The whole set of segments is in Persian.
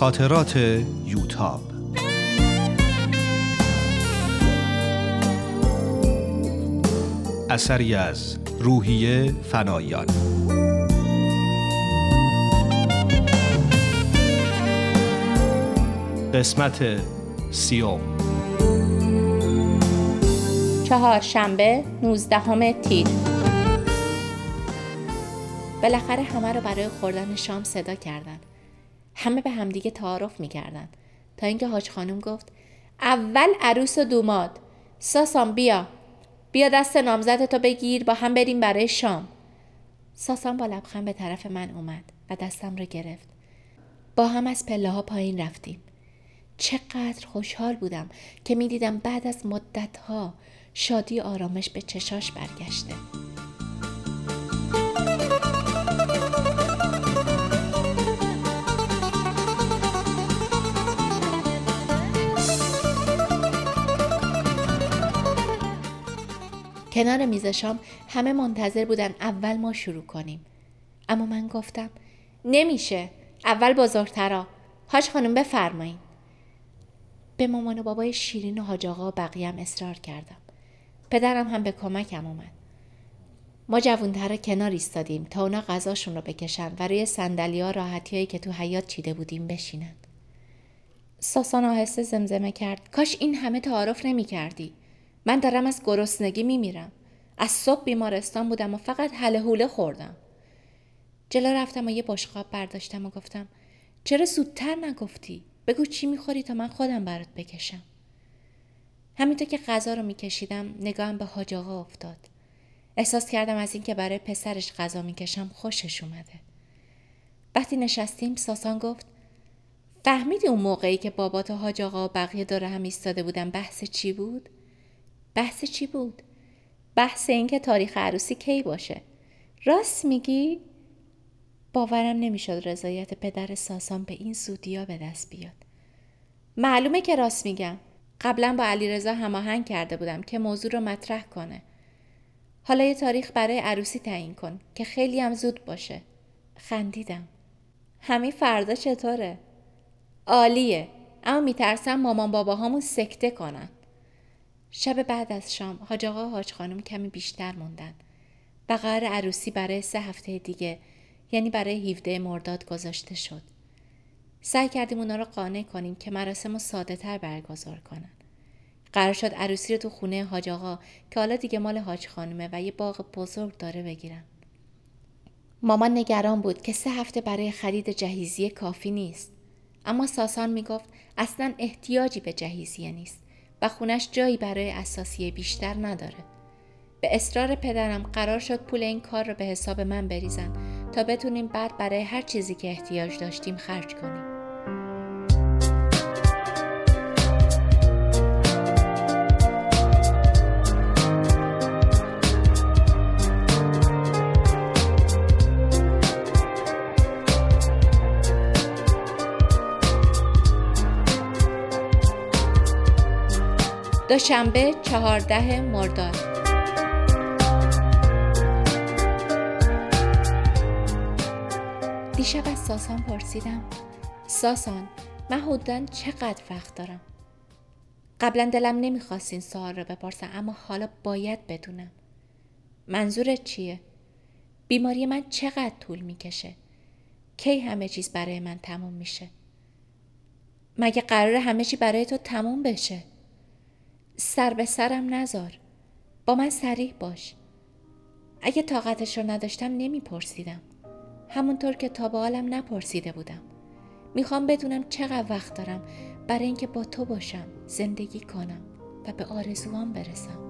خاطرات یوتاب. اثری از روحیه فنایان. قسمت سیوم. چهارشنبه 19 تیر. بالاخره همه رو برای خوردن شام صدا کردن. همه به همدیگه تعارف می‌کردن. تا اینکه حاج خانم گفت اول عروس و دوماد ساسان بیا. بیا دست نامزدتو بگیر با هم بریم برای شام. ساسان با لبخند به طرف من اومد و دستم رو گرفت. با هم از پله ها پایین رفتیم. چقدر خوشحال بودم که می‌دیدم بعد از مدت ها شادی آرامش به چشاش برگشته. کنار میز شام همه منتظر بودن اول ما شروع کنیم. اما من گفتم نمیشه اول بزرگترا. هاش خانم بفرمایین. به مامان و بابای شیرین و حاج آقا و هم اصرار کردم. پدرم هم به کمکم اومد. ما جوونترا کنار ایستادیم تا اونا غذاشون رو بکشن و روی راحتی که تو حیات چیده بودیم بشینن. ساسان آهسته زمزمه کرد. کاش این همه تعارف نمی کردی. من دارم از گرسنگی میمیرم. از صبح بیمارستان بودم و فقط حله حوله خوردم. جلو رفتم و یه بشقاب برداشتم و گفتم چرا زودتر نگفتی؟ بگو چی می‌خوری تا من خودم برات بکشم. همینطور که غذا رو میکشیدم نگاهم به حاج آقا افتاد. احساس کردم از اینکه برای پسرش غذا می‌کشم خوشش اومده. وقتی نشستیم ساسان گفت فهمیدی اون موقعی که بابات و حاج آقا و بقیه داره هم ایستاده بودن بحث چی بود؟ بحث چی بود؟ بحث اینکه تاریخ عروسی کی باشه. راست میگی؟ باورم نمی‌شد رضایت پدر ساسان به این زودیا به دست بیاد. معلومه که راست میگم. قبلا با علیرضا هماهنگ کرده بودم که موضوع رو مطرح کنه. حالا یه تاریخ برای عروسی تعیین کن که خیلی هم زود باشه. خندیدم. همین فردا چطوره؟ عالیه. اما میترسم مامان باباهامون سکته کنن. شب بعد از شام حاج آقا حاج خانم کمی بیشتر موندن و قرار عروسی برای سه هفته دیگه یعنی برای 17 مرداد گذاشته شد. سعی کردیم اونا رو قانع کنیم که مراسم رو ساده تر برگزار کنن. قرار شد عروسی رو تو خونه حاج آقا که حالا دیگه مال حاج خانمه و یه باغ بزرگ داره بگیرن. مامان نگران بود که سه هفته برای خرید جهیزیه کافی نیست. اما ساسان می‌گفت اصلا احتیاجی به جهیزیه نیست و خونش جایی برای اساسیه بیشتر نداره. به اصرار پدرم قرار شد پول این کار رو به حساب من بریزن تا بتونیم بعد برای هر چیزی که احتیاج داشتیم خرج کنیم. دوشنبه چهارده مرداد. دیشب از ساسان پرسیدم ساسان من حدودا چقدر وقت دارم؟ قبلا دلم نمی‌خواست این سوال رو بپرسم اما حالا باید بدونم. منظورت چیه؟ بیماری من چقدر طول می‌کشه؟ کی همه چیز برای من تموم میشه؟ مگه قرار همه چی برای تو تموم بشه؟ سر به سرم نزار. با من سریح باش. اگه طاقتش رو نداشتم نمیپرسیدم. همونطور که تا به حالم نپرسیده بودم. می‌خوام بدونم چقدر وقت دارم برای اینکه با تو باشم زندگی کنم و به آرزوام برسم.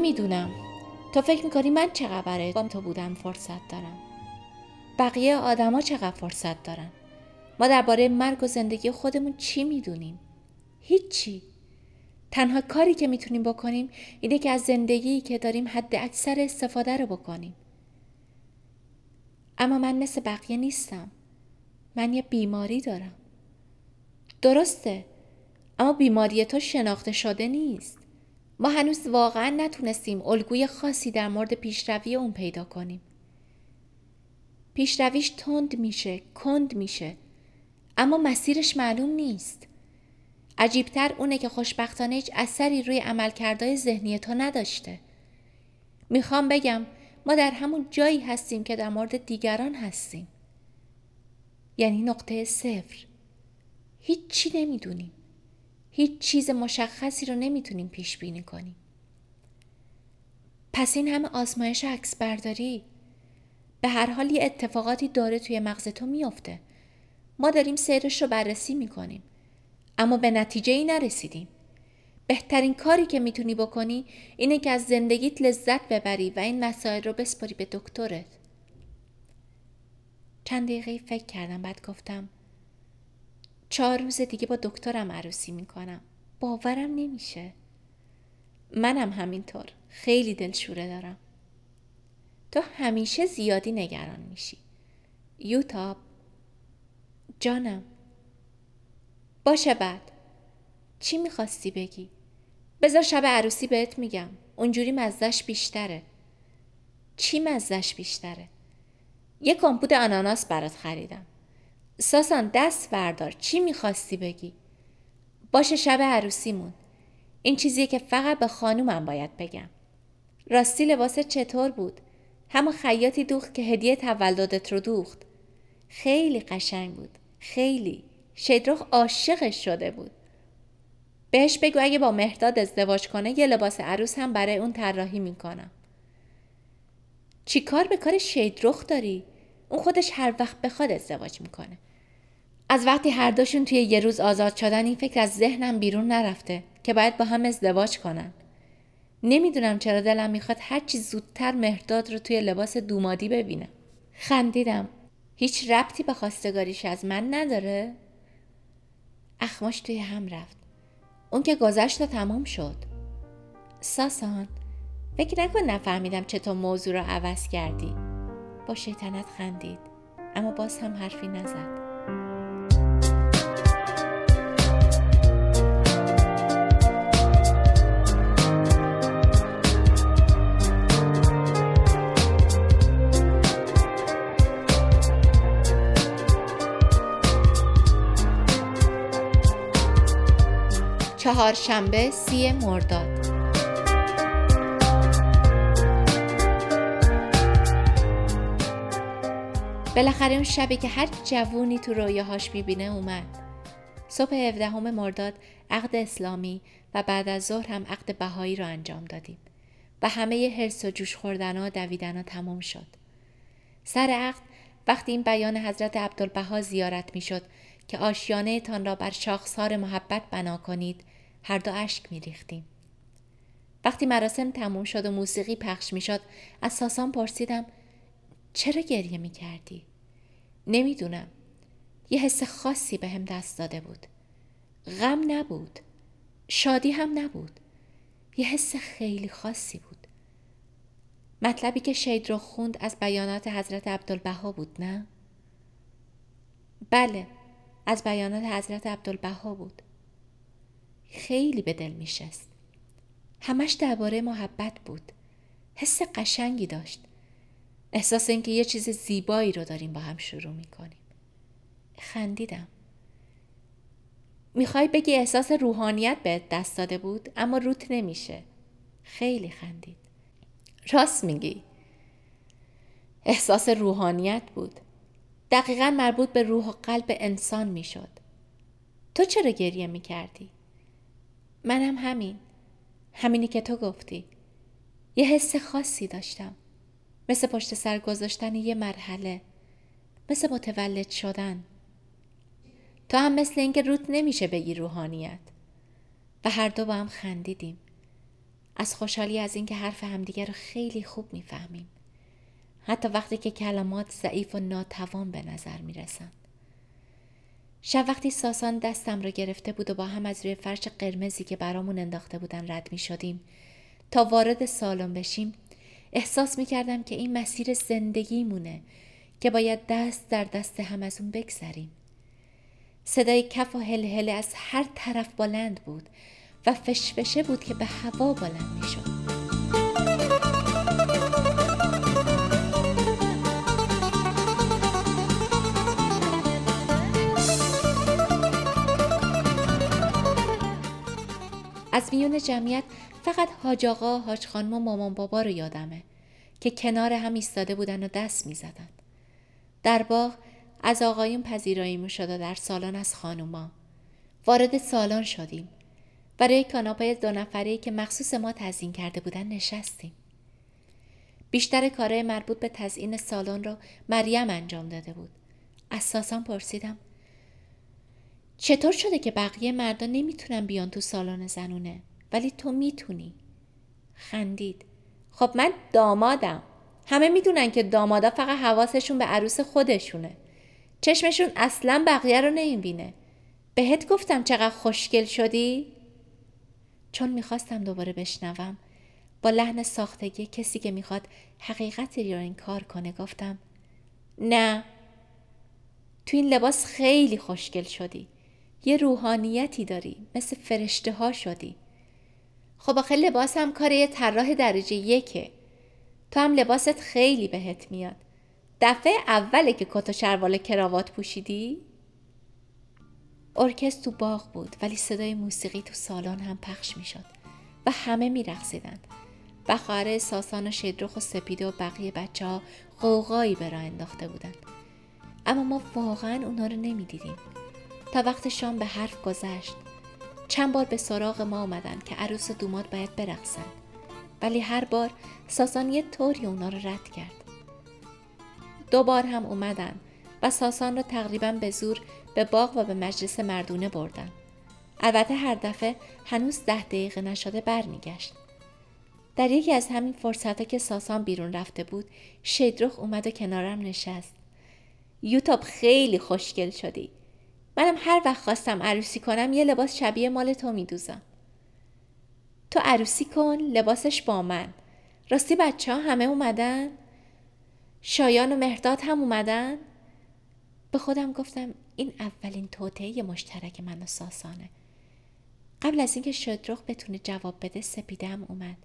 نمی‌دونم. تو فکر می‌کنی من چقدر برای تو بودم فرصت دارم. بقیه آدما چقدر فرصت دارن؟ ما درباره مرگ و زندگی خودمون چی می‌دونیم؟ هیچی. تنها کاری که می‌تونیم بکنیم اینه که از زندگی که داریم حد اکثر استفاده رو بکنیم. اما من مثل بقیه نیستم. من یه بیماری دارم. درسته. اما بیماری تو شناخته شده نیست. ما هنوز واقعا نتونستیم الگوی خاصی در مورد پیشروی اون پیدا کنیم. پیشرویش تند میشه کند میشه اما مسیرش معلوم نیست. عجیبتر اونه که خوشبختانه هیچ اثری روی عملکردهای ذهنی تو نداشته. می‌خوام بگم ما در همون جایی هستیم که در مورد دیگران هستیم. یعنی نقطه صفر. هیچ چی نمی‌دونیم. هیچ چیز مشخصی رو نمی‌تونیم پیش بینی کنیم. پس این همه آزمایش عکس برداری به هر حال یه اتفاقاتی داره توی مغز تو میافته. ما داریم سیرش رو بررسی می‌کنیم. اما به نتیجه ای نرسیدیم. بهترین کاری که می‌تونی بکنی اینه که از زندگیت لذت ببری و این مسائل رو بسپاری به دکترت. چند دقیقه فکر کردم بعد گفتم چهار روز دیگه با دکترم عروسی می‌کنم. باورم نمیشه. منم همینطور. خیلی دلشوره دارم. تو همیشه زیادی نگران میشی. یوتاب. جانم. باشه بعد. چی می‌خواستی بگی؟ بذار شب عروسی بهت میگم. اونجوری مزدش بیشتره. چی مزدش بیشتره؟ یه کمپوت آناناس برات خریدم. ساسان دست بردار چی می‌خواستی بگی؟ باشه شب عروسیمون این چیزیه که فقط به خانومم باید بگم. راستی لباس چطور بود؟ همون خیاطی دوخت که هدیه تولدت رو دوخت. خیلی قشنگ بود. خیلی. شیدروخ عاشقش شده بود. بهش بگو اگه با مهداد ازدواج کنه یه لباس عروس هم برای اون طراحی می‌کنم. چی کار به کار شیدروخ داری؟ اون خودش هر وقت بخواد ازدواج می‌کنه. از وقتی هر دوشون توی یه روز آزاد شدن این فکر از ذهنم بیرون نرفته که باید با هم ازدواج کنن. نمی‌دونم چرا دلم می‌خواد هرچی زودتر مهرداد رو توی لباس دومادی ببینم خندیدم. هیچ ربطی به خواستگاریش از من نداره؟ اخماش توی هم رفت. اون که گذشت تمام شد. ساسان فکر نکن نفهمیدم چطور موضوع رو عوض کردی. با شیطنت خندید. اما باز هم حرفی نزد. چهارشنبه سی مرداد. بالاخره اون شبی که هر جوونی تو رویاهاش می‌بینه اومد. صبح 17 مرداد عقد اسلامی و بعد از ظهر هم عقد بهایی رو انجام دادیم. و همه حرس و جوش خوردن ها دویدن ها تمام شد. سر عقد وقتی این بیان حضرت عبدالبها زیارت می‌شد که آشیانه تان را بر شاخسار محبت بنا کنید هر دو اشک می ریختیم. وقتی مراسم تموم شد و موسیقی پخش می شد از ساسان پرسیدم چرا گریه می کردی؟ نمی‌دونم. یه حس خاصی به هم دست داده بود. غم نبود. شادی هم نبود. یه حس خیلی خاصی بود. مطلبی که شید رو خوند از بیانات حضرت عبدالبها بود نه؟ بله از بیانات حضرت عبدالبها بود. خیلی به دل میشست. همش درباره محبت بود. حس قشنگی داشت. احساس اینکه یه چیز زیبایی رو داریم با هم شروع می‌کنیم. خندیدم. می‌خوای بگی احساس روحانیت به دست داده بود اما روت نمیشه. خیلی خندید. راست میگی. احساس روحانیت بود. دقیقا مربوط به روح و قلب انسان می‌شد. تو چرا گریه می‌کردی؟ منم همین. همینی که تو گفتی. یه حس خاصی داشتم. مثل پشت سر گذاشتن یه مرحله. مثل متولد شدن. تو هم مثل اینکه روت نمیشه بگی روحانیت. و هر دو با هم خندیدیم. از خوشحالی از اینکه حرف همدیگه رو خیلی خوب می‌فهمیم. حتی وقتی که کلمات ضعیف و ناتوان به نظر می رسند. شب وقتی ساسان دستم را گرفته بود و با هم از روی فرش قرمزی که برامون انداخته بودن رد می شدیم تا وارد سالن بشیم احساس می کردم که این مسیر زندگی مونه که باید دست در دست هم از اون بگذریم. صدای کف و هلهله از هر طرف بلند بود و فشفشه بود که به هوا بلند می شد. از میون جمعیت فقط حاج آقا، حاج خانم و مامان بابا رو یادمه که کنار هم ایستاده بودن و دست می زدن. در باغ از آقایون پذیرایی می شد و در سالن از خانوما. وارد سالن شدیم. برای کاناپه دو نفره که مخصوص ما تزیین کرده بودن نشستیم. بیشتر کارهای مربوط به تزیین سالن رو مریم انجام داده بود. اساسا پرسیدم چطور شده که بقیه مردا نمی‌تونن بیان تو سالن زنونه؟ ولی تو می‌تونی. خندید. خب من دامادم. همه می‌دونن که دامادا فقط حواسشون به عروس خودشونه. چشمشون اصلا بقیه رو نمی‌بینه. بهت گفتم چقدر خوشگل شدی؟ چون می‌خواستم دوباره بشنوم با لحن ساختگی کسی که می‌خواد حقیقتی رو کار کنه گفتم نه. تو این لباس خیلی خوشگل شدی. یه روحانیتی داری مثل فرشته ها شدی. خب آخه لباس هم کار یه طراح درجه یکه. تو هم لباست خیلی بهت میاد. دفعه اوله که کت و شروال کراوات پوشیدی؟ ارکست تو باغ بود ولی صدای موسیقی تو سالن هم پخش می‌شد و همه میرقصیدند. بخاره ساسان و شدرخ و سپیده و بقیه بچه ها قوقایی به راه انداخته بودند. اما ما واقعا اونا رو نمی‌دیدیم. تا وقت شام به حرف گذشت. چند بار به سراغ ما آمدن که عروس و دوماد باید برقصند. ولی هر بار ساسان یه طوری اونا رو رد کرد. دو بار هم اومدن و ساسان رو تقریبا به زور به باغ و به مجلس مردونه بردن البته هر دفعه هنوز ده دقیقه نشده برمیگشت. در یکی از همین فرصت که ساسان بیرون رفته بود شیدرخ اومد و کنارم نشست. یوتاب خیلی خوشگل شدی. منم هر وقت خواستم عروسی کنم یه لباس شبیه مال تو میدوزم. تو عروسی کن لباسش با من. راستی بچه ها همه اومدن؟ شایان و مهرداد هم اومدن؟ به خودم گفتم این اولین توطعه مشترک من و ساسانه. قبل از اینکه شدرخ بتونه جواب بده سپیدم اومد.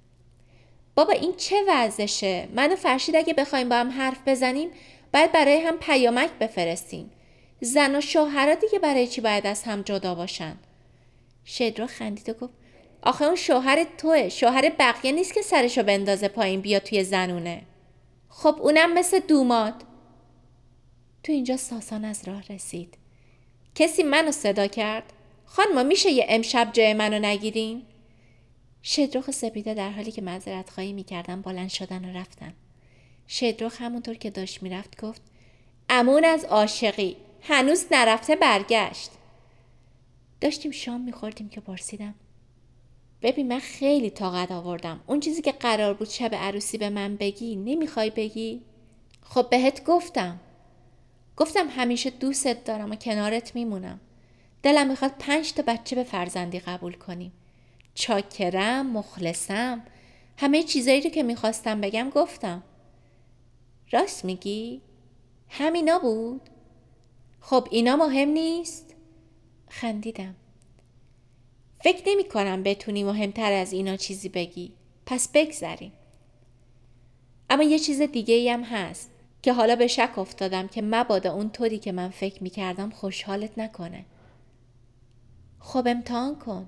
بابا این چه وضعشه؟ من و فرشید اگه بخوایم با هم حرف بزنیم باید برای هم پیامک بفرستیم. زن و شوهرها دیگه برای چی باید از هم جدا باشن؟ شدرو خندید و گفت آخه اون شوهر توه شوهر بقیه نیست که سرشو بندازه پایین بیا توی زنونه. خب اونم مثل دوماد. تو اینجا ساسان از راه رسید. کسی منو صدا کرد؟ خانما میشه یه امشب جای منو نگیرین؟ شدروخ سپیده در حالی که معذرت خواهی می‌کردن بلند شدن و رفتن. شدروخ همونطور که داشت می‌رفت گفت امون از عاشقی. هنوز نرفته برگشت. داشتیم شام میخوردیم که پرسیدم ببین من خیلی طاقت آوردم. اون چیزی که قرار بود شب عروسی به من بگی نمی‌خوای بگی؟ خب بهت گفتم. گفتم همیشه دوستت دارم و کنارت میمونم. دلم می‌خواد پنج تا بچه به فرزندی قبول کنیم. چاکرم مخلصم همه چیزایی رو که می‌خواستم بگم گفتم. راست میگی؟ همینا بود؟ خب اینا مهم نیست؟ خندیدم. فکر نمی کنم بتونی مهمتر از اینا چیزی بگی. پس بگذریم. اما یه چیز دیگه ای هم هست که حالا به شک افتادم که مبادا اون طوری که من فکر می کردم خوشحالت نکنه. خب امتحان کن.